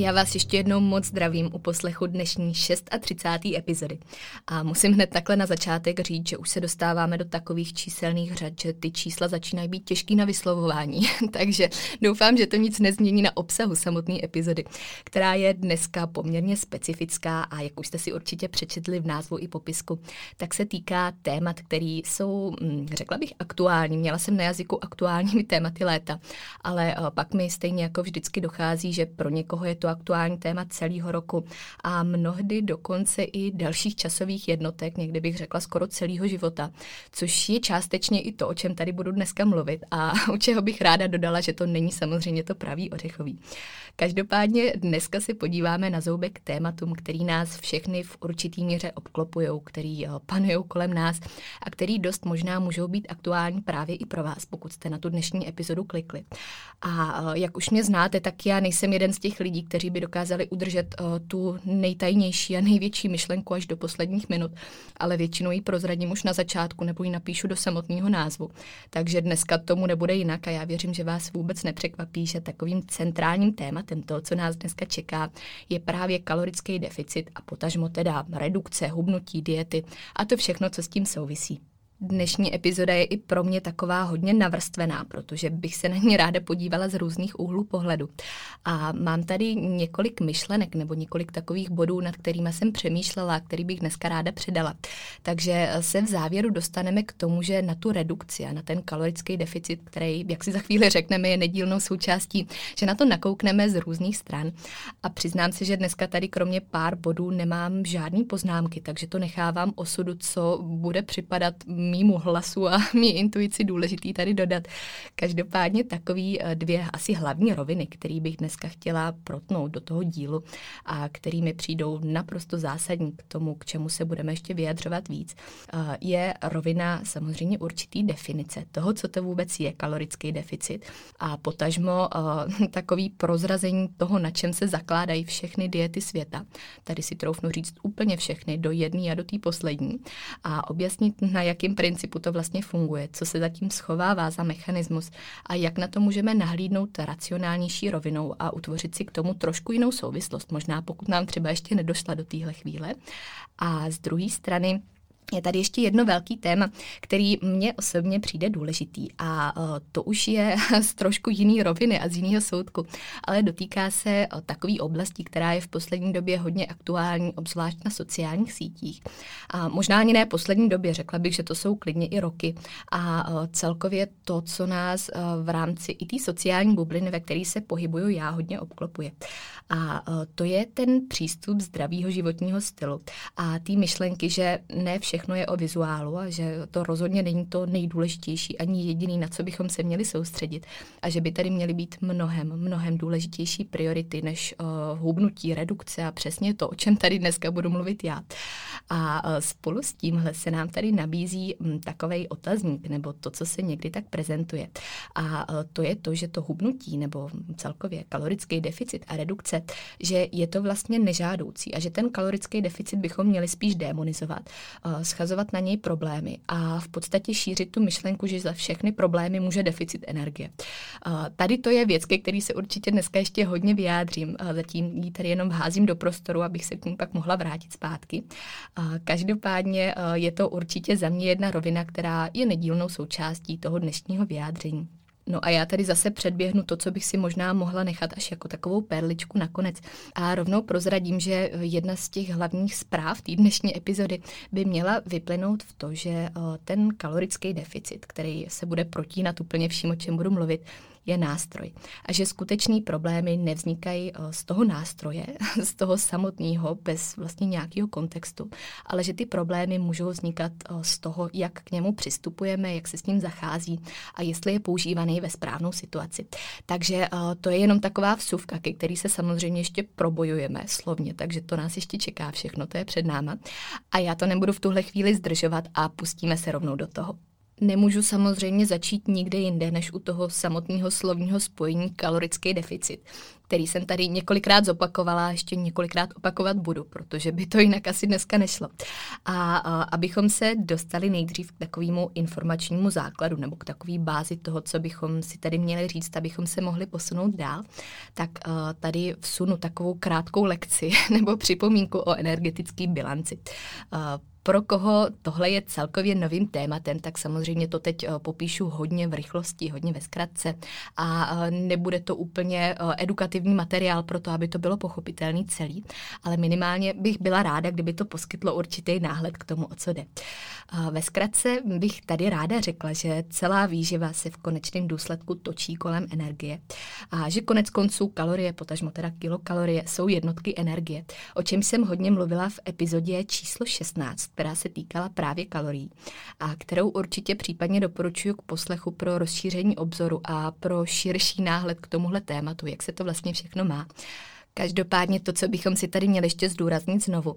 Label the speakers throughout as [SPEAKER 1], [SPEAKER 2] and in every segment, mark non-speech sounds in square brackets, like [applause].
[SPEAKER 1] Já vás ještě jednou moc zdravím u poslechu dnešní 36. epizody. A musím hned takhle na začátek říct, že už se dostáváme do takových číselných řad, že ty čísla začínají být těžký na vyslovování. [laughs] Takže doufám, že to nic nezmění na obsahu samotné epizody, která je dneska poměrně specifická a jak už jste si určitě přečetli v názvu i popisku, tak se týká témat, které jsou, hm, řekla bych, aktuální. Měla jsem na jazyku aktuálními tématy léta, ale eh, pak mi stejně jako vždycky dochází, že pro někoho je to aktuální téma celého roku a mnohdy dokonce i dalších časových jednotek, někdy bych řekla skoro celého života, což je částečně i to, o čem tady budu dneska mluvit a [laughs] u čeho bych ráda dodala, že to není samozřejmě to pravý ořechový. Každopádně dneska si podíváme na zoubek tématům, který nás všechny v určitý míře obklopují, který panují kolem nás a který dost možná můžou být aktuální právě i pro vás, pokud jste na tu dnešní epizodu klikli. A eh, jak už mě znáte, tak já nejsem jeden z těch lidí, kteří by dokázali udržet uh, tu nejtajnější a největší myšlenku až do posledních minut, ale většinou ji prozradím už na začátku nebo ji napíšu do samotného názvu. Takže dneska tomu nebude jinak a já věřím, že vás vůbec nepřekvapí, že takovým centrálním tématem toho, co nás dneska čeká, je právě kalorický deficit a potažmo teda redukce, hubnutí, diety a to všechno, co s tím souvisí. Dnešní epizoda je i pro mě taková hodně navrstvená, protože bych se na ní ráda podívala z různých úhlů pohledu. A mám tady několik myšlenek nebo několik takových bodů, nad kterými jsem přemýšlela, který bych dneska ráda předala. Takže se v závěru dostaneme k tomu, že na tu redukci a na ten kalorický deficit, který, jak si za chvíli řekneme, je nedílnou součástí, že na to nakoukneme z různých stran. A přiznám se, že dneska tady kromě pár bodů nemám žádný poznámky, takže to nechávám osudu, co bude připadat mýmu hlasu a [laughs] mý intuici důležitý tady dodat. Každopádně takový eh, dvě asi hlavní roviny, které bych dneska chtěla protnout do toho dílu a kterými přijdou naprosto zásadní k tomu, k čemu se budeme ještě vyjadřovat víc, eh, je rovina samozřejmě určitý definice toho, co to vůbec je kalorický deficit a potažmo eh, [laughs] takový prozrazení toho, na čem se zakládají všechny diety světa. Tady si troufnu říct úplně všechny, do jedné a do té poslední a objasnit, na jakým principu to vlastně funguje, co se zatím schovává za mechanismus a jak na to můžeme nahlídnout racionálnější rovinou a utvořit si k tomu trošku jinou souvislost, možná pokud nám třeba ještě nedošla do téhle chvíle. A z druhé strany, je tady ještě jedno velký téma, který mně osobně přijde důležitý a e, to už je [laughs] z trošku jiný roviny a z jiného soudku, ale dotýká se e, takové oblasti, která je v poslední době hodně aktuální, obzvlášť na sociálních sítích. A možná ani ne poslední době, řekla bych, že to jsou klidně i roky a e, celkově to, co nás v rámci i té sociální bubliny, ve které se pohybuju, já hodně obklopuje. A to je ten přístup zdravého životního stylu a ty myšlenky, že ne všechno všechno je o vizuálu a že to rozhodně není to nejdůležitější ani jediný, na co bychom se měli soustředit a že by tady měly být mnohem, mnohem důležitější priority než uh, hubnutí, redukce a přesně to, o čem tady dneska budu mluvit já. A uh, spolu s tímhle se nám tady nabízí um, hm, takový otazník nebo to, co se někdy tak prezentuje. A uh, to je to, že to hubnutí nebo celkově kalorický deficit a redukce, že je to vlastně nežádoucí a že ten kalorický deficit bychom měli spíš demonizovat. Uh, schazovat na něj problémy a v podstatě šířit tu myšlenku, že za všechny problémy může deficit energie. Tady to je věc, ke který se určitě dneska ještě hodně vyjádřím. Zatím ji tady jenom házím do prostoru, abych se k ní pak mohla vrátit zpátky. Každopádně je to určitě za mě jedna rovina, která je nedílnou součástí toho dnešního vyjádření. No a já tady zase předběhnu to, co bych si možná mohla nechat až jako takovou perličku nakonec. A rovnou prozradím, že jedna z těch hlavních zpráv té dnešní epizody by měla vyplynout v to, že eh, ten kalorický deficit, který se bude protínat úplně vším, o čem budu mluvit, je nástroj. A že skutečný problémy nevznikají eh, z toho nástroje, [laughs] z toho samotného, bez vlastně nějakého kontextu, ale že ty problémy můžou vznikat eh, z toho, jak k němu přistupujeme, jak se s ním zachází a jestli je používaný ve správnou situaci. Takže eh, to je jenom taková vsuvka, ke který se samozřejmě ještě probojujeme slovně, takže to nás ještě čeká všechno, to je před náma. A já to nebudu v tuhle chvíli zdržovat a pustíme se rovnou do toho. Nemůžu samozřejmě začít nikde jinde, než u toho samotného slovního spojení kalorický deficit, který jsem tady několikrát zopakovala a ještě několikrát opakovat budu, protože by to jinak asi dneska nešlo. A, a abychom se dostali nejdřív k takovému informačnímu základu nebo k takové bázi toho, co bychom si tady měli říct, abychom se mohli posunout dál, tak a, tady vsunu takovou krátkou lekci [laughs] nebo připomínku o energetické bilanci. A, pro koho tohle je celkově novým tématem, tak samozřejmě to teď popíšu hodně v rychlosti, hodně ve zkratce a nebude to úplně uh, edukativní materiál pro to, aby to bylo pochopitelný celý, ale minimálně bych byla ráda, kdyby to poskytlo určitý náhled k tomu, o co jde. Ve zkratce bych tady ráda řekla, že celá výživa se v konečném důsledku točí kolem energie a že konec konců kalorie, potažmo teda kilokalorie, jsou jednotky energie, o čem jsem hodně mluvila v epizodě číslo 16, která se týkala právě kalorií a kterou určitě případně doporučuji k poslechu pro rozšíření obzoru a pro širší náhled k tomuhle tématu, jak se to vlastně všechno má. Každopádně to, co bychom si tady měli ještě zdůraznit znovu,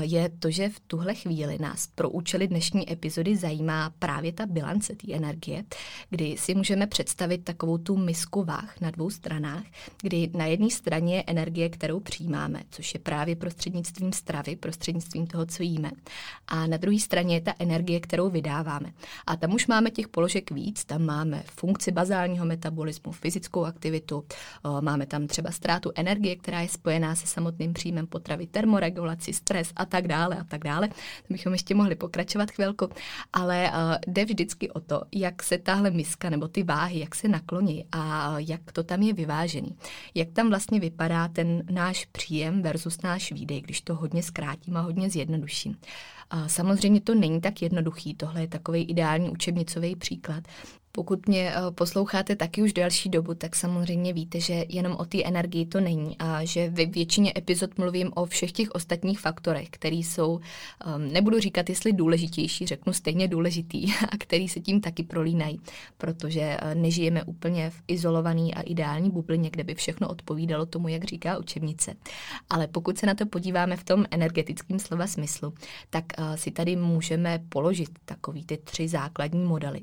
[SPEAKER 1] je to, že v tuhle chvíli nás pro účely dnešní epizody zajímá právě ta bilance té energie, kdy si můžeme představit takovou tu misku váh na dvou stranách, kdy na jedné straně je energie, kterou přijímáme, což je právě prostřednictvím stravy, prostřednictvím toho, co jíme. A na druhé straně je ta energie, kterou vydáváme. A tam už máme těch položek víc, tam máme funkci bazálního metabolismu, fyzickou aktivitu, máme tam třeba ztrátu energie, která je spojená se samotným příjmem potravy, termoregulaci, stres a tak dále a tak dále. To bychom ještě mohli pokračovat chvilku, ale uh, jde vždycky o to, jak se tahle miska nebo ty váhy, jak se nakloní a jak to tam je vyvážený. Jak tam vlastně vypadá ten náš příjem versus náš výdej, když to hodně zkrátím a hodně zjednoduším. Samozřejmě to není tak jednoduchý, tohle je takový ideální učebnicový příklad, pokud mě eh, posloucháte taky už delší dobu, tak samozřejmě víte, že jenom o té energii to není a že ve většině epizod mluvím o všech těch ostatních faktorech, které jsou, um, nebudu říkat, jestli důležitější, řeknu stejně důležitý [laughs] a který se tím taky prolínají, protože eh, nežijeme úplně v izolovaný a ideální bublině, kde by všechno odpovídalo tomu, jak říká učebnice. Ale pokud se na to podíváme v tom energetickém slova smyslu, tak uh, si tady můžeme položit takový ty tři základní modely.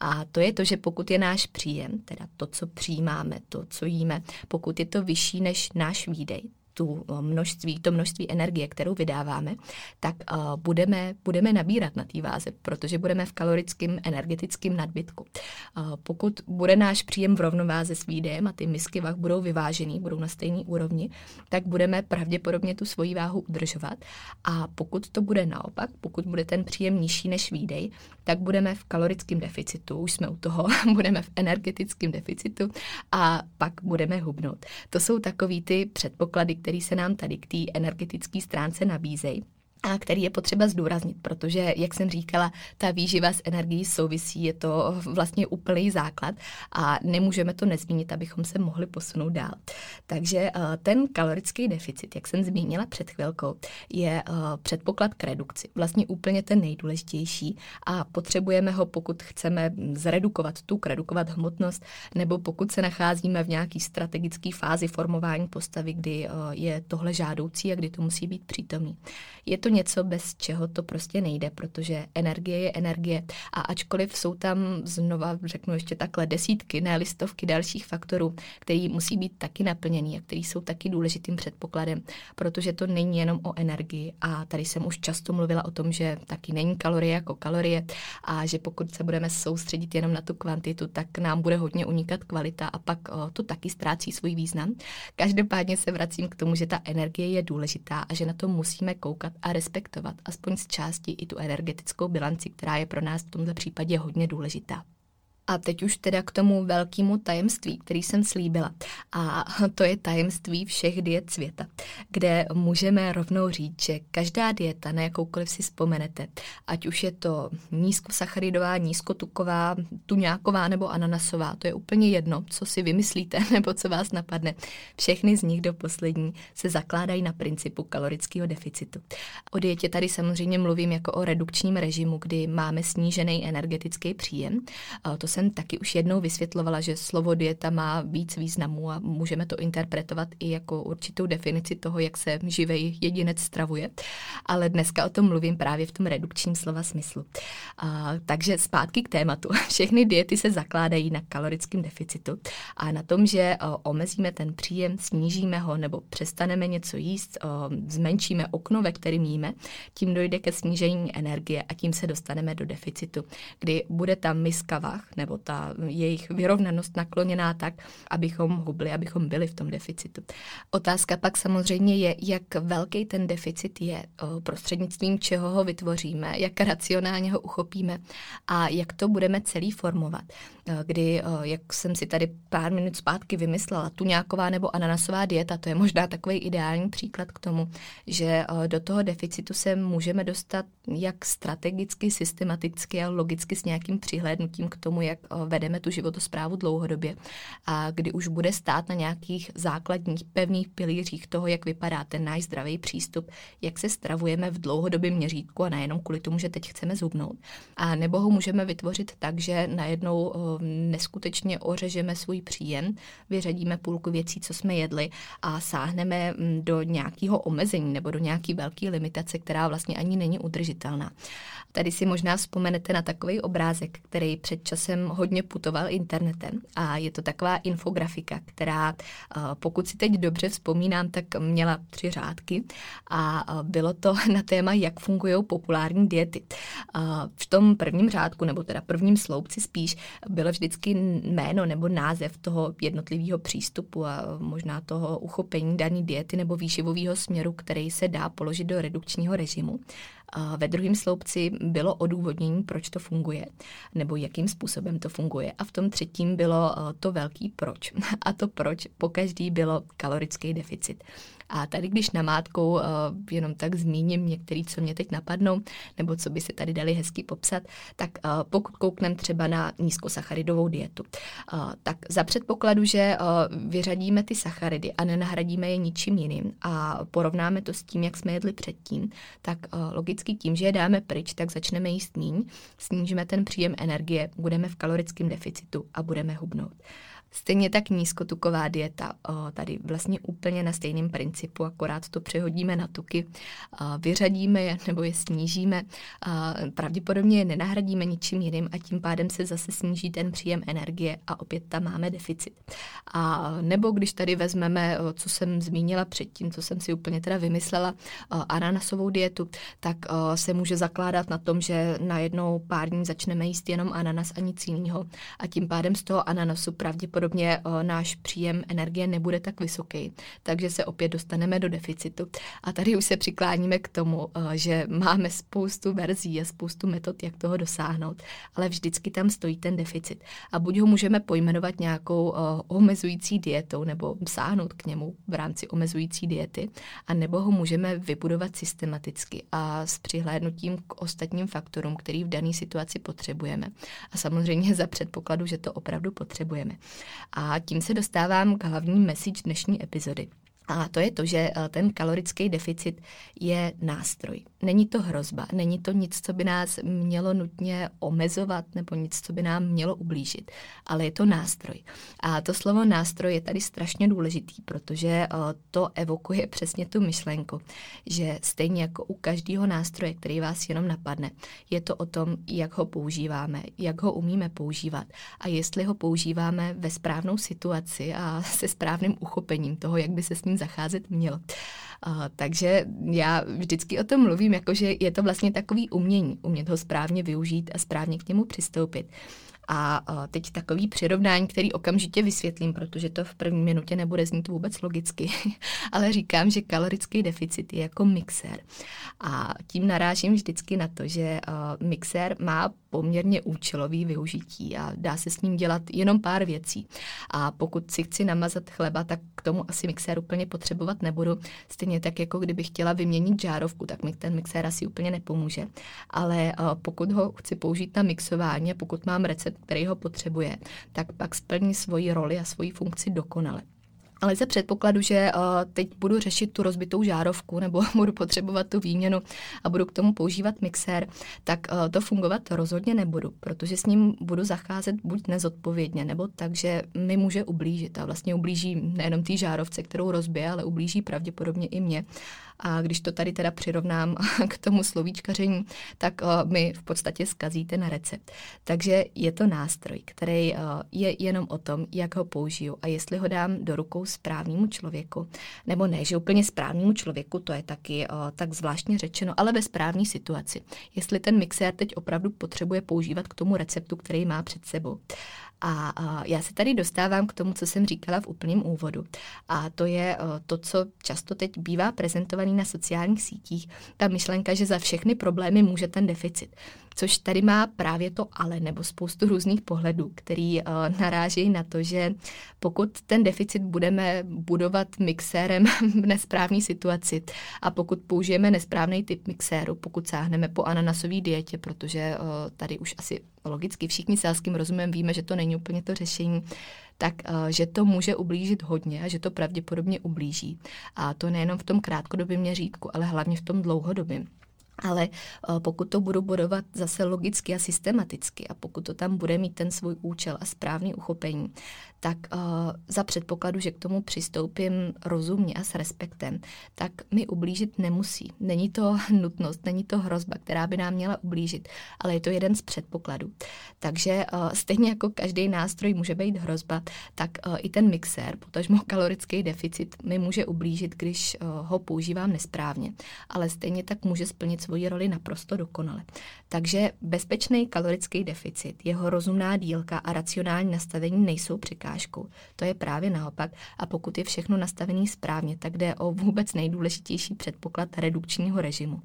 [SPEAKER 1] A to je to, že pokud je náš příjem, teda to, co přijímáme, to, co jíme, pokud je to vyšší než náš výdej, tu eh, množství, to množství energie, kterou vydáváme, tak uh, budeme, budeme nabírat na té váze, protože budeme v kalorickém energetickém nadbytku. Uh, pokud bude náš příjem v rovnováze s výdejem a ty misky vah budou vyvážený, budou na stejné úrovni, tak budeme pravděpodobně tu svoji váhu udržovat. A pokud to bude naopak, pokud bude ten příjem nižší než výdej, tak budeme v kalorickém deficitu, už jsme u toho, [laughs] budeme v energetickém deficitu a pak budeme hubnout. To jsou takový ty předpoklady, které se nám tady k té energetické stránce nabízejí a který je potřeba zdůraznit, protože, jak jsem říkala, ta výživa s energií souvisí, je to vlastně úplný základ a nemůžeme to nezmínit, abychom se mohli posunout dál. Takže eh, ten kalorický deficit, jak jsem zmínila před chvilkou, je eh, předpoklad k redukci, vlastně úplně ten nejdůležitější a potřebujeme ho, pokud chceme zredukovat tuk, redukovat hmotnost, nebo pokud se nacházíme v nějaký strategické fázi formování postavy, kdy eh, je tohle žádoucí a kdy to musí být přítomný. Je to něco, bez čeho to prostě nejde, protože energie je energie a ačkoliv jsou tam znova, řeknu ještě takhle, desítky, ne listovky dalších faktorů, který musí být taky naplněný a který jsou taky důležitým předpokladem, protože to není jenom o energii a tady jsem už často mluvila o tom, že taky není kalorie jako kalorie a že pokud se budeme soustředit jenom na tu kvantitu, tak nám bude hodně unikat kvalita a pak o, to taky ztrácí svůj význam. Každopádně se vracím k tomu, že ta energie je důležitá a že na to musíme koukat a respektovat aspoň z části i tu energetickou bilanci, která je pro nás v tomto případě hodně důležitá. A teď už teda k tomu velkému tajemství, který jsem slíbila. A [laughs] to je tajemství všech diet světa, kde můžeme rovnou říct, že každá dieta, na jakoukoliv si vzpomenete, ať už je to nízkosacharidová, nízkotuková, tuňáková nebo ananasová, to je úplně jedno, co si vymyslíte [laughs] nebo co vás napadne. Všechny z nich do poslední se zakládají na principu kalorického deficitu. O dietě tady samozřejmě mluvím jako o redukčním režimu, kdy máme snížený energetický příjem. To jsem taky už jednou vysvětlovala, že slovo dieta má víc významů a můžeme to interpretovat i jako určitou definici toho, jak se živej jedinec stravuje. Ale dneska o tom mluvím právě v tom redukčním slova smyslu. A, takže zpátky k tématu. [laughs] Všechny diety se zakládají na kalorickém deficitu a na tom, že o, omezíme ten příjem, snížíme ho nebo přestaneme něco jíst, o, zmenšíme okno, ve kterém jíme, tím dojde ke snížení energie a tím se dostaneme do deficitu, kdy bude tam miska vach nebo ta jejich vyrovnanost nakloněná tak, abychom hubli, abychom byli v tom deficitu. Otázka pak samozřejmě je, jak velký ten deficit je, prostřednictvím čeho ho vytvoříme, jak racionálně ho uchopíme a jak to budeme celý formovat. Kdy, jak jsem si tady pár minut zpátky vymyslela, tu nějaková nebo ananasová dieta, to je možná takový ideální příklad k tomu, že do toho deficitu se můžeme dostat jak strategicky, systematicky a logicky s nějakým přihlédnutím k tomu, jak vedeme tu životosprávu dlouhodobě a kdy už bude stát na nějakých základních pevných pilířích toho, jak vypadá ten náš zdravý přístup, jak se stravujeme v dlouhodobém měřítku a nejenom kvůli tomu, že teď chceme zhubnout. A nebo ho můžeme vytvořit tak, že najednou neskutečně ořežeme svůj příjem, vyřadíme půlku věcí, co jsme jedli a sáhneme do nějakého omezení nebo do nějaké velké limitace, která vlastně ani není udržitelná. Tady si možná vzpomenete na takový obrázek, který před časem hodně putoval internetem a je to taková infografika, která, eh, pokud si teď dobře vzpomínám, tak měla tři řádky a eh, bylo to [laughs] na téma, jak fungují populární diety. Eh, v tom prvním řádku, nebo teda prvním sloupci spíš, bylo vždycky jméno nebo název toho jednotlivého přístupu a možná toho uchopení dané diety nebo výživového směru, který se dá položit do redukčního režimu. Ve druhém sloupci bylo odůvodnění, proč to funguje, nebo jakým způsobem to funguje. A v tom třetím bylo eh, to velký proč. [laughs] A to proč po každý bylo kalorický deficit. A tady, když namátkou uh, jenom tak zmíním některý, co mě teď napadnou, nebo co by se tady dali hezky popsat, tak uh, pokud koukneme třeba na nízkosacharidovou dietu, tak za předpokladu, že vyřadíme ty sacharidy a nenahradíme je ničím jiným a porovnáme to s tím, jak jsme jedli předtím, tak uh, logicky tím, že je dáme pryč, tak začneme jíst míň, snížíme ten příjem energie, budeme v kalorickém deficitu a budeme hubnout. Stejně tak nízkotuková dieta, tady vlastně úplně na stejném principu, akorát to přehodíme na tuky, vyřadíme je nebo je snížíme, pravděpodobně je nenahradíme ničím jiným a tím pádem se zase sníží ten příjem energie a opět tam máme deficit. A nebo když tady vezmeme, co jsem zmínila předtím, co jsem si úplně teda vymyslela, ananasovou dietu, tak se může zakládat na tom, že najednou pár dní začneme jíst jenom ananas a nic jiného. A tím pádem z toho ananasu pravděpodobně pravděpodobně uh, náš příjem energie nebude tak vysoký, takže se opět dostaneme do deficitu. A tady už se přikláníme k tomu, uh, že máme spoustu verzí a spoustu metod, jak toho dosáhnout, ale vždycky tam stojí ten deficit. A buď ho můžeme pojmenovat nějakou uh, omezující dietou nebo sáhnout k němu v rámci omezující diety, a nebo ho můžeme vybudovat systematicky a s přihlédnutím k ostatním faktorům, který v dané situaci potřebujeme. A samozřejmě za předpokladu, že to opravdu potřebujeme. A tím se dostávám k hlavní message dnešní epizody. A to je to, že eh, ten kalorický deficit je nástroj. Není to hrozba, není to nic, co by nás mělo nutně omezovat nebo nic, co by nám mělo ublížit, ale je to nástroj. A to slovo nástroj je tady strašně důležitý, protože eh, to evokuje přesně tu myšlenku, že stejně jako u každého nástroje, který vás jenom napadne, je to o tom, jak ho používáme, jak ho umíme používat a jestli ho používáme ve správnou situaci a se správným uchopením toho, jak by se s ním zacházet mělo. Takže já vždycky o tom mluvím, jakože je to vlastně takový umění, umět ho správně využít a správně k němu přistoupit. A teď takový přirovnání, který okamžitě vysvětlím, protože to v první minutě nebude znít vůbec logicky, [laughs] ale říkám, že kalorický deficit je jako mixér. A tím narážím vždycky na to, že mixér má poměrně účelový využití a dá se s ním dělat jenom pár věcí. A pokud si chci namazat chleba, tak k tomu asi mixér úplně potřebovat nebudu. Stejně tak, jako kdybych chtěla vyměnit žárovku, tak mi ten mixér asi úplně nepomůže. Ale pokud ho chci použít na mixování pokud mám recept, který ho potřebuje, tak pak splní svoji roli a svoji funkci dokonale. Ale za předpokladu, že uh, teď budu řešit tu rozbitou žárovku nebo [laughs] budu potřebovat tu výměnu a budu k tomu používat mixér, tak uh, to fungovat rozhodně nebudu, protože s ním budu zacházet buď nezodpovědně, nebo tak, že mi může ublížit a vlastně ublíží nejenom té žárovce, kterou rozbije, ale ublíží pravděpodobně i mě. A když to tady teda přirovnám [laughs] k tomu slovíčkaření, tak uh, mi v podstatě zkazíte na recept. Takže je to nástroj, který uh, je jenom o tom, jak ho použiju a jestli ho dám do rukou správnému člověku, nebo ne, že úplně správnému člověku, to je taky uh, tak zvláštně řečeno, ale ve správné situaci. Jestli ten mixér teď opravdu potřebuje používat k tomu receptu, který má před sebou. A, já se tady dostávám k tomu, co jsem říkala v úplném úvodu. A to je to, co často teď bývá prezentovaný na sociálních sítích. Ta myšlenka, že za všechny problémy může ten deficit. Což tady má právě to ale, nebo spoustu různých pohledů, který uh, narážejí na to, že pokud ten deficit budeme budovat mixérem [laughs] v nesprávné situaci a pokud použijeme nesprávný typ mixéru, pokud sáhneme po ananasové dietě, protože uh, tady už asi logicky všichni selským rozumem víme, že to není úplně to řešení, tak uh, že to může ublížit hodně a že to pravděpodobně ublíží. A to nejenom v tom krátkodobém měřítku, ale hlavně v tom dlouhodobém. Ale eh, pokud to budu budovat zase logicky a systematicky a pokud to tam bude mít ten svůj účel a správný uchopení, tak uh, za předpokladu, že k tomu přistoupím rozumně a s respektem, tak mi ublížit nemusí. Není to [laughs] nutnost, není to hrozba, která by nám měla ublížit, ale je to jeden z předpokladů. Takže uh, stejně jako každý nástroj může být hrozba, tak i ten mixér, potažmo [laughs] kalorický deficit, mi může ublížit, když ho používám nesprávně. Ale stejně tak může splnit svoji roli naprosto dokonale. Takže bezpečný kalorický deficit, jeho rozumná dílka a racionální nastavení nejsou překážkou. To je právě naopak. A pokud je všechno nastavené správně, tak jde o vůbec nejdůležitější předpoklad redukčního režimu.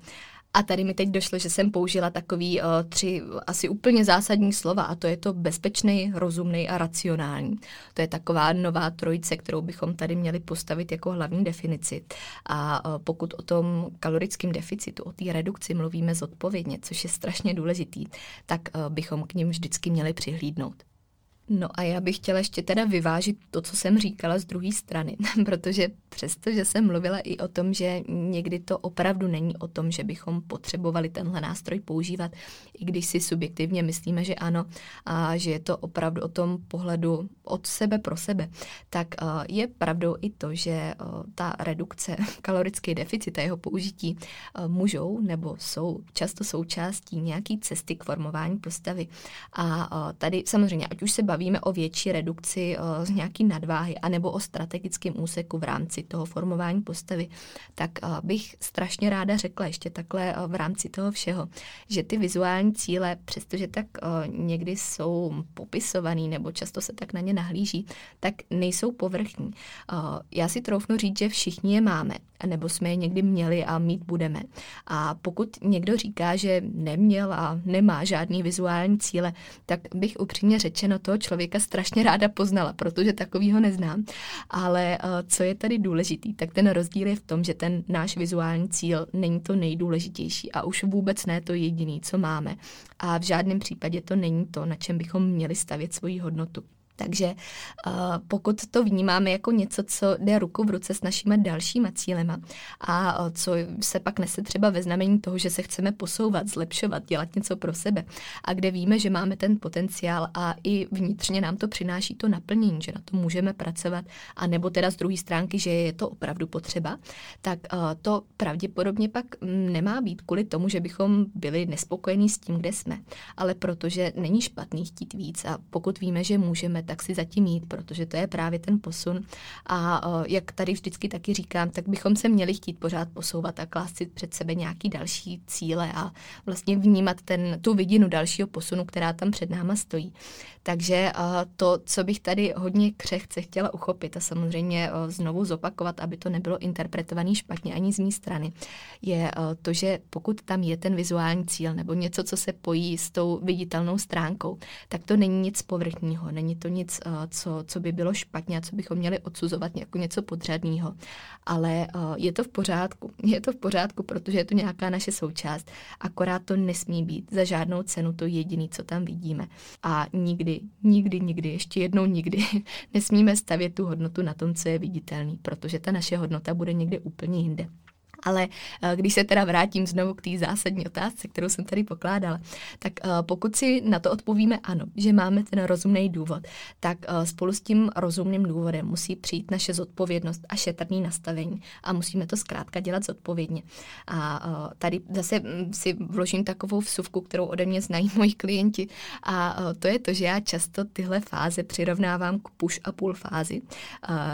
[SPEAKER 1] A tady mi teď došlo, že jsem použila takový uh, tři asi úplně zásadní slova a to je to bezpečný, rozumný a racionální. To je taková nová trojice, kterou bychom tady měli postavit jako hlavní definici. A uh, pokud o tom kalorickém deficitu, o té redukci mluvíme zodpovědně, což je strašně důležitý, tak uh, bychom k ním vždycky měli přihlídnout. No a já bych chtěla ještě teda vyvážit to, co jsem říkala z druhé strany, [laughs] protože přesto, že jsem mluvila i o tom, že někdy to opravdu není o tom, že bychom potřebovali tenhle nástroj používat, i když si subjektivně myslíme, že ano, a že je to opravdu o tom pohledu od sebe pro sebe, tak je pravdou i to, že ta redukce, [laughs] kalorický deficit a jeho použití můžou nebo jsou často součástí nějaký cesty k formování postavy. A tady samozřejmě, ať už se baví bavíme o větší redukci uh, z nějaký nadváhy anebo o strategickém úseku v rámci toho formování postavy, tak uh, bych strašně ráda řekla ještě takhle uh, v rámci toho všeho, že ty vizuální cíle, přestože tak někdy jsou popisovaný nebo často se tak na ně nahlíží, tak nejsou povrchní. Já si troufnu říct, že všichni je máme, nebo jsme je někdy měli a mít budeme. A pokud někdo říká, že neměl a nemá žádný vizuální cíle, tak bych upřímně řečeno toho člověka strašně ráda poznala, protože takovýho neznám. Ale uh, co je tady důležitý, tak ten rozdíl je v tom, že ten náš vizuální cíl není to nejdůležitější a už vůbec ne to jediný, co máme. A v žádném případě to není to, na čem bychom měli stavět svoji hodnotu. Takže uh, pokud to vnímáme jako něco, co jde ruku v ruce s našimi dalšíma cílema a uh, co se pak nese třeba ve znamení toho, že se chceme posouvat, zlepšovat, dělat něco pro sebe a kde víme, že máme ten potenciál a i vnitřně nám to přináší to naplnění, že na to můžeme pracovat a nebo teda z druhé stránky, že je to opravdu potřeba, tak uh, to pravděpodobně pak mm, nemá být kvůli tomu, že bychom byli nespokojení s tím, kde jsme, ale protože není špatný chtít víc a pokud víme, že můžeme, tak si zatím jít, protože to je právě ten posun. A jak tady vždycky taky říkám, tak bychom se měli chtít pořád posouvat a klást si před sebe nějaký další cíle a vlastně vnímat ten, tu vidinu dalšího posunu, která tam před náma stojí. Takže to, co bych tady hodně křehce chtěla uchopit a samozřejmě znovu zopakovat, aby to nebylo interpretované špatně ani z mé strany, je to, že pokud tam je ten vizuální cíl nebo něco, co se pojí s tou viditelnou stránkou, tak to není nic povrchního, není to nic, co, co by bylo špatně a co bychom měli odsuzovat jako něco podřadného. Ale je to v pořádku. [laughs] Je to v pořádku, protože je to nějaká naše součást. Akorát to nesmí být za žádnou cenu to jediné, co tam vidíme. A nikdy nikdy, nikdy, ještě jednou nikdy [laughs] nesmíme stavět tu hodnotu na tom, co je viditelný, protože ta naše hodnota bude někde úplně jinde. Ale eh, když se teda vrátím znovu k té zásadní otázce, kterou jsem tady pokládala, tak eh, pokud si na to odpovíme ano, že máme ten rozumný důvod, tak eh, spolu s tím rozumným důvodem musí přijít naše zodpovědnost a šetrný nastavení a musíme to zkrátka dělat zodpovědně. A tady zase hm, si vložím takovou vsuvku, kterou ode mě znají moji klienti a to je to, že já často tyhle fáze přirovnávám k push a pull fázi,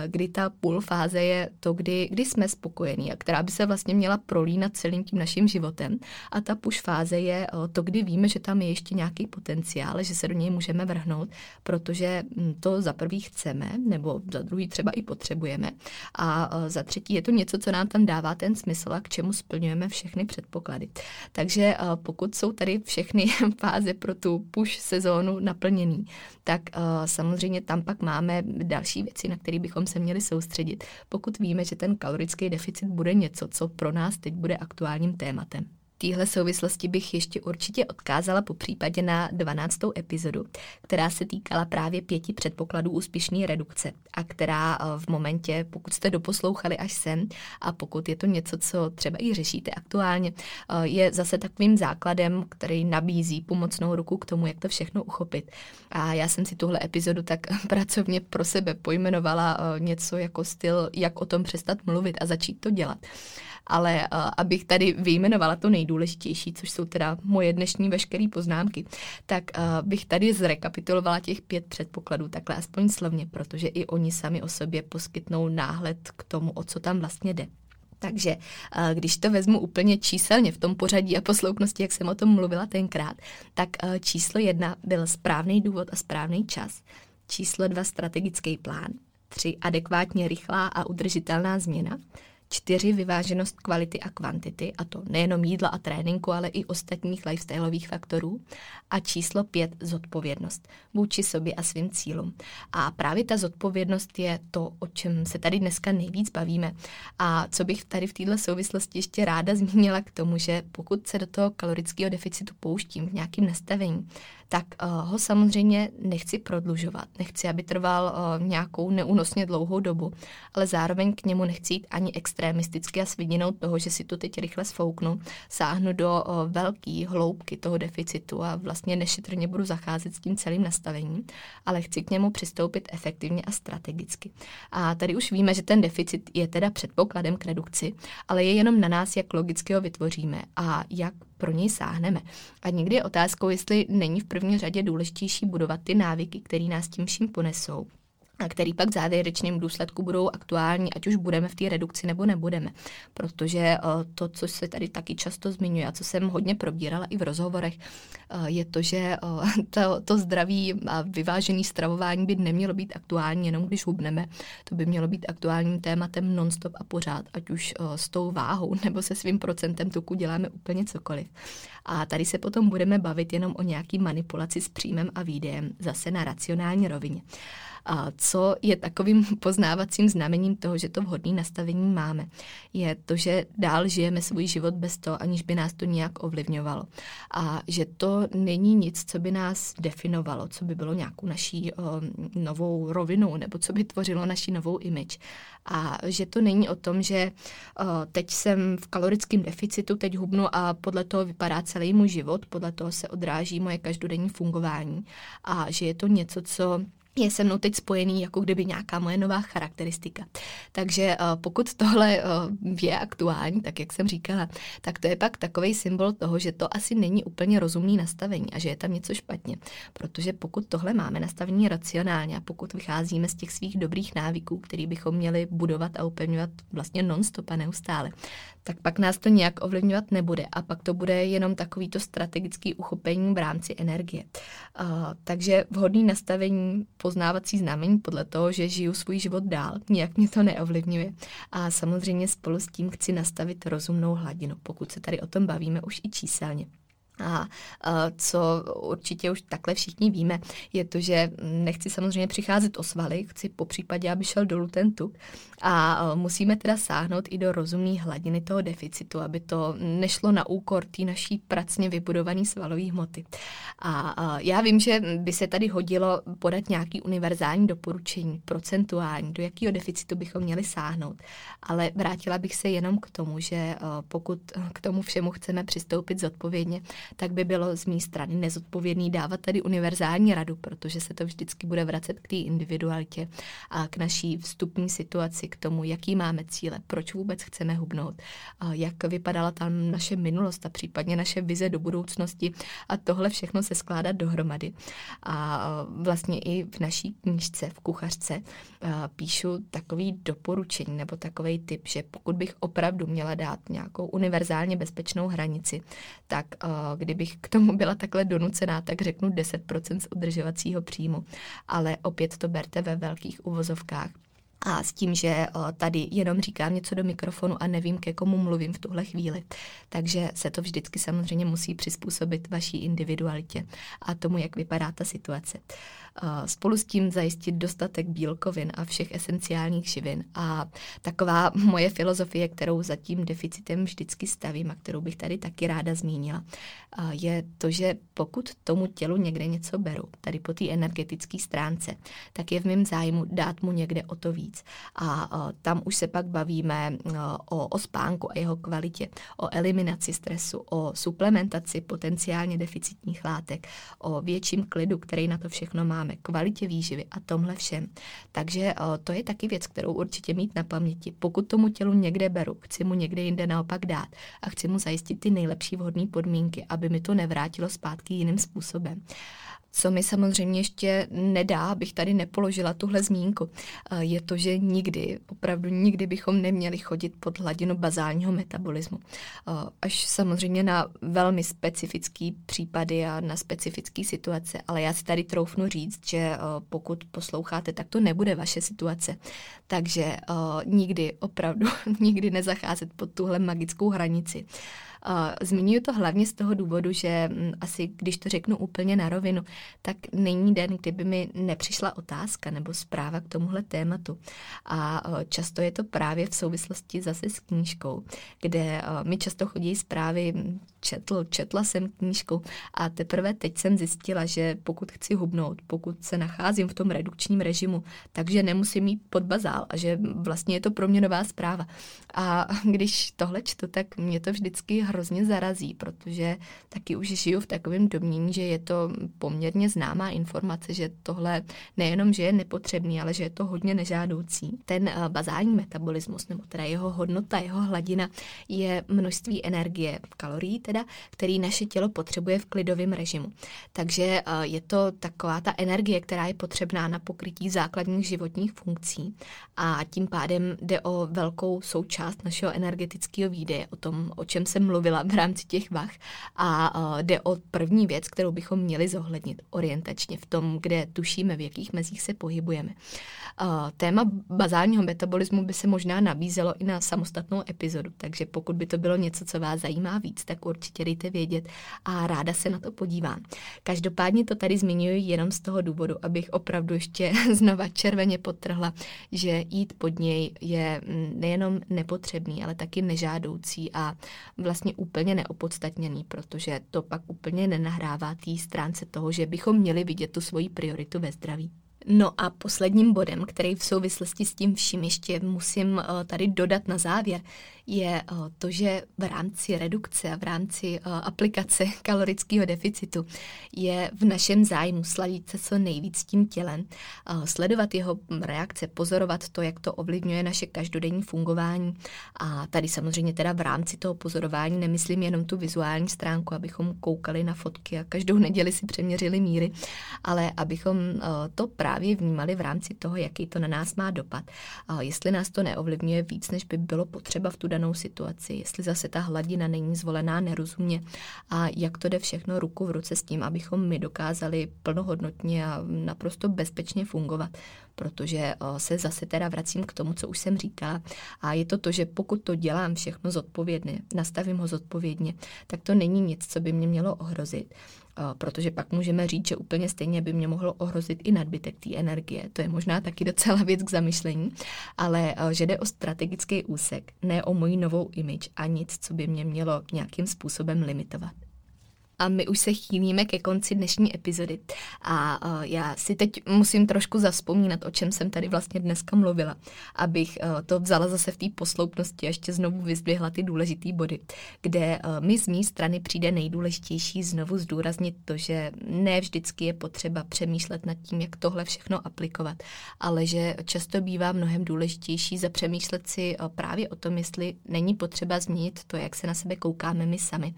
[SPEAKER 1] kdy ta pull fáze je to, kdy, kdy jsme spokojení a která by se vlastně měla prolínat celým tím naším životem. A ta push fáze je to, kdy víme, že tam je ještě nějaký potenciál, že se do něj můžeme vrhnout, protože hm, to za prvý chceme, nebo za druhý třeba i potřebujeme. A za třetí je to něco, co nám tam dává ten smysl a k čemu splňujeme všechny předpoklady. Takže pokud jsou tady všechny [laughs] fáze pro tu push sezónu naplněný, tak samozřejmě tam pak máme další věci, na které bychom se měli soustředit. Pokud víme, že ten kalorický deficit bude něco, co co pro nás teď bude aktuálním tématem téhle souvislosti bych ještě určitě odkázala po případě na 12. epizodu, která se týkala právě pěti předpokladů úspěšné redukce a která eh, v momentě, pokud jste doposlouchali až sem a pokud je to něco, co třeba i řešíte aktuálně, eh, je zase takovým základem, který nabízí pomocnou ruku k tomu, jak to všechno uchopit. A já jsem si tuhle epizodu tak [laughs] pracovně pro sebe pojmenovala eh, něco jako styl, jak o tom přestat mluvit a začít to dělat ale abych tady vyjmenovala to nejdůležitější, což jsou teda moje dnešní veškeré poznámky, tak uh, bych tady zrekapitulovala těch pět předpokladů, takhle aspoň slovně, protože i oni sami o sobě poskytnou náhled k tomu, o co tam vlastně jde. Takže když to vezmu úplně číselně v tom pořadí a posloupnosti, jak jsem o tom mluvila tenkrát, tak číslo jedna byl správný důvod a správný čas. Číslo dva strategický plán. Tři adekvátně rychlá a udržitelná změna. Čtyři vyváženost kvality a kvantity, a to nejenom jídla a tréninku, ale i ostatních lifestyleových faktorů. A číslo pět zodpovědnost vůči sobě a svým cílům. A právě ta zodpovědnost je to, o čem se tady dneska nejvíc bavíme. A co bych tady v této souvislosti ještě ráda zmínila k tomu, že pokud se do toho kalorického deficitu pouštím v nějakým nastavení, tak uh, ho samozřejmě nechci prodlužovat. Nechci, aby trval uh, nějakou neúnosně dlouhou dobu, ale zároveň k němu nechci jít ani extremisticky a s vidinou toho, že si to teď rychle sfouknu, sáhnu do uh, velké hloubky toho deficitu a vlastně nešetrně budu zacházet s tím celým nastavením, ale chci k němu přistoupit efektivně a strategicky. A tady už víme, že ten deficit je teda předpokladem k redukci, ale je jenom na nás, jak logicky ho vytvoříme a jak pro něj sáhneme. A někdy je otázkou, jestli není v první řadě důležitější budovat ty návyky, které nás tím vším ponesou a který pak v závěrečném důsledku budou aktuální, ať už budeme v té redukci nebo nebudeme. Protože eh, to, co se tady taky často zmiňuje a co jsem hodně probírala i v rozhovorech, eh, je to, že eh, to, to zdraví a vyvážený stravování by nemělo být aktuální jenom když hubneme. To by mělo být aktuálním tématem nonstop a pořád, ať už s tou váhou [laughs] nebo se svým procentem tuku děláme úplně cokoliv. A tady se potom budeme bavit jenom o nějaký manipulaci s příjmem a výdejem, zase na racionální rovině. A co je takovým [laughs] poznávacím znamením toho, že to vhodné nastavení máme, je to, že dál žijeme svůj život bez toho, aniž by nás to nějak ovlivňovalo. A že to není nic, co by nás definovalo, co by bylo nějakou naší o, novou rovinu nebo co by tvořilo naši novou image. A že to není o tom, že o, teď jsem v kalorickém deficitu, teď hubnu a podle toho vypadá celý můj život, podle toho se odráží moje každodenní fungování a že je to něco, co je se mnou teď spojený jako kdyby nějaká moje nová charakteristika. Takže uh, pokud tohle uh, je aktuální, tak jak jsem říkala, tak to je pak takový symbol toho, že to asi není úplně rozumný nastavení a že je tam něco špatně. Protože pokud tohle máme nastavení racionálně a pokud vycházíme z těch svých dobrých návyků, který bychom měli budovat a upevňovat vlastně non-stop a neustále, tak pak nás to nějak ovlivňovat nebude a pak to bude jenom takovýto strategický uchopení v rámci energie. Uh, takže vhodný nastavení poznávací znamení podle toho, že žiju svůj život dál, nijak mě to neovlivňuje. A samozřejmě spolu s tím chci nastavit rozumnou hladinu, pokud se tady o tom bavíme už i číselně. A co určitě už takhle všichni víme, je to, že nechci samozřejmě přicházet o svaly, chci po případě, aby šel dolů ten tuk. A musíme teda sáhnout i do rozumné hladiny toho deficitu, aby to nešlo na úkor té naší pracně vybudované svalové hmoty. A já vím, že by se tady hodilo podat nějaký univerzální doporučení, procentuální, do jakého deficitu bychom měli sáhnout. Ale vrátila bych se jenom k tomu, že pokud k tomu všemu chceme přistoupit zodpovědně, tak by bylo z mé strany nezodpovědný dávat tady univerzální radu, protože se to vždycky bude vracet k té individualitě a k naší vstupní situaci, k tomu, jaký máme cíle, proč vůbec chceme hubnout, jak vypadala tam naše minulost a případně naše vize do budoucnosti a tohle všechno se skládat dohromady. A vlastně i v naší knížce, v kuchařce, píšu takový doporučení nebo takový tip, že pokud bych opravdu měla dát nějakou univerzálně bezpečnou hranici, tak kdybych k tomu byla takhle donucená, tak řeknu 10% z udržovacího příjmu. Ale opět to berte ve velkých uvozovkách a s tím, že tady jenom říkám něco do mikrofonu a nevím, ke komu mluvím v tuhle chvíli. Takže se to vždycky samozřejmě musí přizpůsobit vaší individualitě a tomu, jak vypadá ta situace. Spolu s tím zajistit dostatek bílkovin a všech esenciálních živin. A taková moje filozofie, kterou za tím deficitem vždycky stavím a kterou bych tady taky ráda zmínila, je to, že pokud tomu tělu někde něco beru, tady po té energetické stránce, tak je v mém zájmu dát mu někde o to víc. A tam už se pak bavíme o, o spánku a jeho kvalitě, o eliminaci stresu, o suplementaci potenciálně deficitních látek, o větším klidu, který na to všechno má máme, kvalitě výživy a tomhle všem. Takže to je taky věc, kterou určitě mít na paměti. Pokud tomu tělu někde beru, chci mu někde jinde naopak dát a chci mu zajistit ty nejlepší vhodné podmínky, aby mi to nevrátilo zpátky jiným způsobem. Co mi samozřejmě ještě nedá, abych tady nepoložila tuhle zmínku, eh, je to, že nikdy, opravdu nikdy bychom neměli chodit pod hladinu bazálního metabolismu. Eh, až samozřejmě na velmi specifické případy a na specifické situace, ale já si tady troufnu říct, že eh, pokud posloucháte, tak to nebude vaše situace. Takže nikdy, opravdu, [laughs] nikdy nezacházet pod tuhle magickou hranici. Zmiňuji to hlavně z toho důvodu, že mm, asi, když to řeknu úplně na rovinu, tak není den, kdyby mi nepřišla otázka nebo zpráva k tomuhle tématu. A často je to právě v souvislosti zase s knížkou, kde mi často chodí zprávy, četl, četla jsem knížku a teprve teď jsem zjistila, že pokud chci hubnout, pokud se nacházím v tom redukčním režimu, takže nemusím mít pod bazál a že vlastně je to pro mě nová zpráva. A když tohle čtu, tak mě to vždycky hrozně zarazí, protože taky už žiju v takovém domnění, že je to poměrně známá informace, že tohle nejenom, že je nepotřebný, ale že je to hodně nežádoucí. Ten eh, bazální metabolismus, nebo teda jeho hodnota, jeho hladina je množství energie, kalorií teda, který naše tělo potřebuje v klidovém režimu. Takže eh, je to taková ta energie, která je potřebná na pokrytí základních životních funkcí a tím pádem jde o velkou součást našeho energetického výdeje, o tom, o čem jsem mluvil mluvila v rámci těch vach a jde o první věc, kterou bychom měli zohlednit orientačně v tom, kde tušíme, v jakých mezích se pohybujeme. Téma bazálního metabolismu by se možná nabízelo i na samostatnou epizodu, takže pokud by to bylo něco, co vás zajímá víc, tak určitě dejte vědět a ráda se na to podívám. Každopádně to tady zmiňuji jenom z toho důvodu, abych opravdu ještě [laughs] znova červeně potrhla, že jít pod něj je nejenom nepotřebný, ale taky nežádoucí a vlastně úplně neopodstatněný, protože to pak úplně nenahrává té stránce toho, že bychom měli vidět tu svoji prioritu ve zdraví. No a posledním bodem, který v souvislosti s tím vším ještě musím eh, tady dodat na závěr, je eh, to, že v rámci redukce a v rámci eh, aplikace [laughs] kalorického deficitu je v našem zájmu sladit se co nejvíc tím tělem, sledovat jeho reakce, pozorovat to, jak to ovlivňuje naše každodenní fungování. A tady samozřejmě teda v rámci toho pozorování nemyslím jenom tu vizuální stránku, abychom koukali na fotky a každou [laughs] neděli si přeměřili míry, ale abychom to právě právě vnímali v rámci toho, jaký to na nás má dopad. A jestli nás to neovlivňuje víc, než by bylo potřeba v tu danou situaci, jestli zase ta hladina není zvolená nerozumně a jak to jde všechno ruku v ruce s tím, abychom my dokázali plnohodnotně a naprosto bezpečně fungovat protože se zase teda vracím k tomu, co už jsem říkala. A je to to, že pokud to dělám všechno zodpovědně, nastavím ho zodpovědně, tak to není nic, co by mě mělo ohrozit protože pak můžeme říct, že úplně stejně by mě mohlo ohrozit i nadbytek té energie. To je možná taky docela věc k zamyšlení, ale že jde o strategický úsek, ne o moji novou image a nic, co by mě mělo nějakým způsobem limitovat. A my už se chýlíme ke konci dnešní epizody. A já si teď musím trošku zaspomínat, o čem jsem tady vlastně dneska mluvila, abych to vzala zase v té posloupnosti a ještě znovu vyzdvihla ty důležité body, kde mi z mé strany přijde nejdůležitější znovu zdůraznit to, že ne vždycky je potřeba přemýšlet nad tím, jak tohle všechno aplikovat, ale že často bývá mnohem důležitější zapřemýšlet si právě o tom, jestli není potřeba změnit to, jak se na sebe koukáme my sami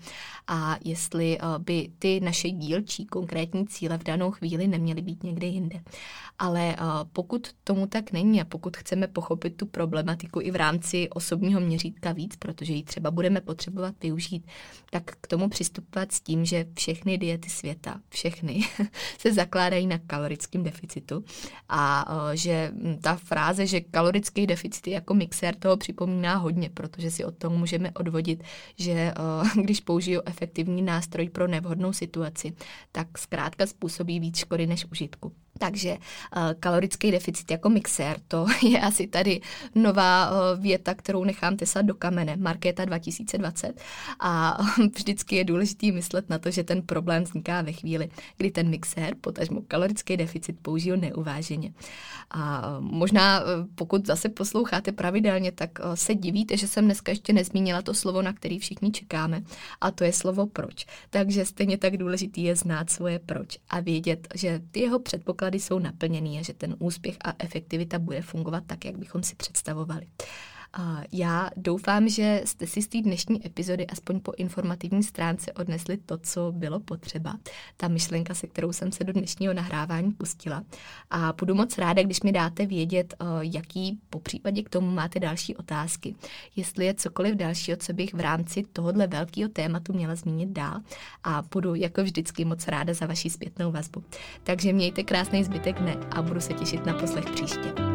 [SPEAKER 1] a jestli by ty naše dílčí konkrétní cíle v danou chvíli neměly být někde jinde. Ale pokud tomu tak není a pokud chceme pochopit tu problematiku i v rámci osobního měřítka víc, protože ji třeba budeme potřebovat využít, tak k tomu přistupovat s tím, že všechny diety světa, všechny, [laughs] se zakládají na kalorickém deficitu a že ta fráze, že kalorický deficit je jako mixér, toho připomíná hodně, protože si od toho můžeme odvodit, že [laughs] když použiju efektivní nástroj pro nevhodnou situaci, tak zkrátka způsobí víc škody než užitku. Takže uh, kalorický deficit jako mixér, to [laughs] je asi tady nová uh, věta, kterou nechám tesat do kamene, Markéta 2020. A [laughs] vždycky je důležitý myslet na to, že ten problém vzniká ve chvíli, kdy ten mixér, potažmo kalorický deficit, použiju neuváženě. A uh, možná, pokud zase posloucháte pravidelně, tak se divíte, že jsem dneska ještě nezmínila to slovo, na který všichni čekáme, a to je slovo proč. Takže stejně tak důležitý je znát svoje proč a vědět, že ty jeho předpoklady předpoklady jsou naplněný a že ten úspěch a efektivita bude fungovat tak, jak bychom si představovali. Já doufám, že jste si z té dnešní epizody aspoň po informativní stránce odnesli to, co bylo potřeba. Ta myšlenka, se kterou jsem se do dnešního nahrávání pustila. A budu moc ráda, když mi dáte vědět, eh, jaký po případě k tomu máte další otázky. Jestli je cokoliv dalšího, co bych v rámci tohohle velkého tématu měla zmínit dál. A budu jako vždycky moc ráda za vaši zpětnou vazbu. Takže mějte krásný zbytek dne a budu se těšit na poslech příště.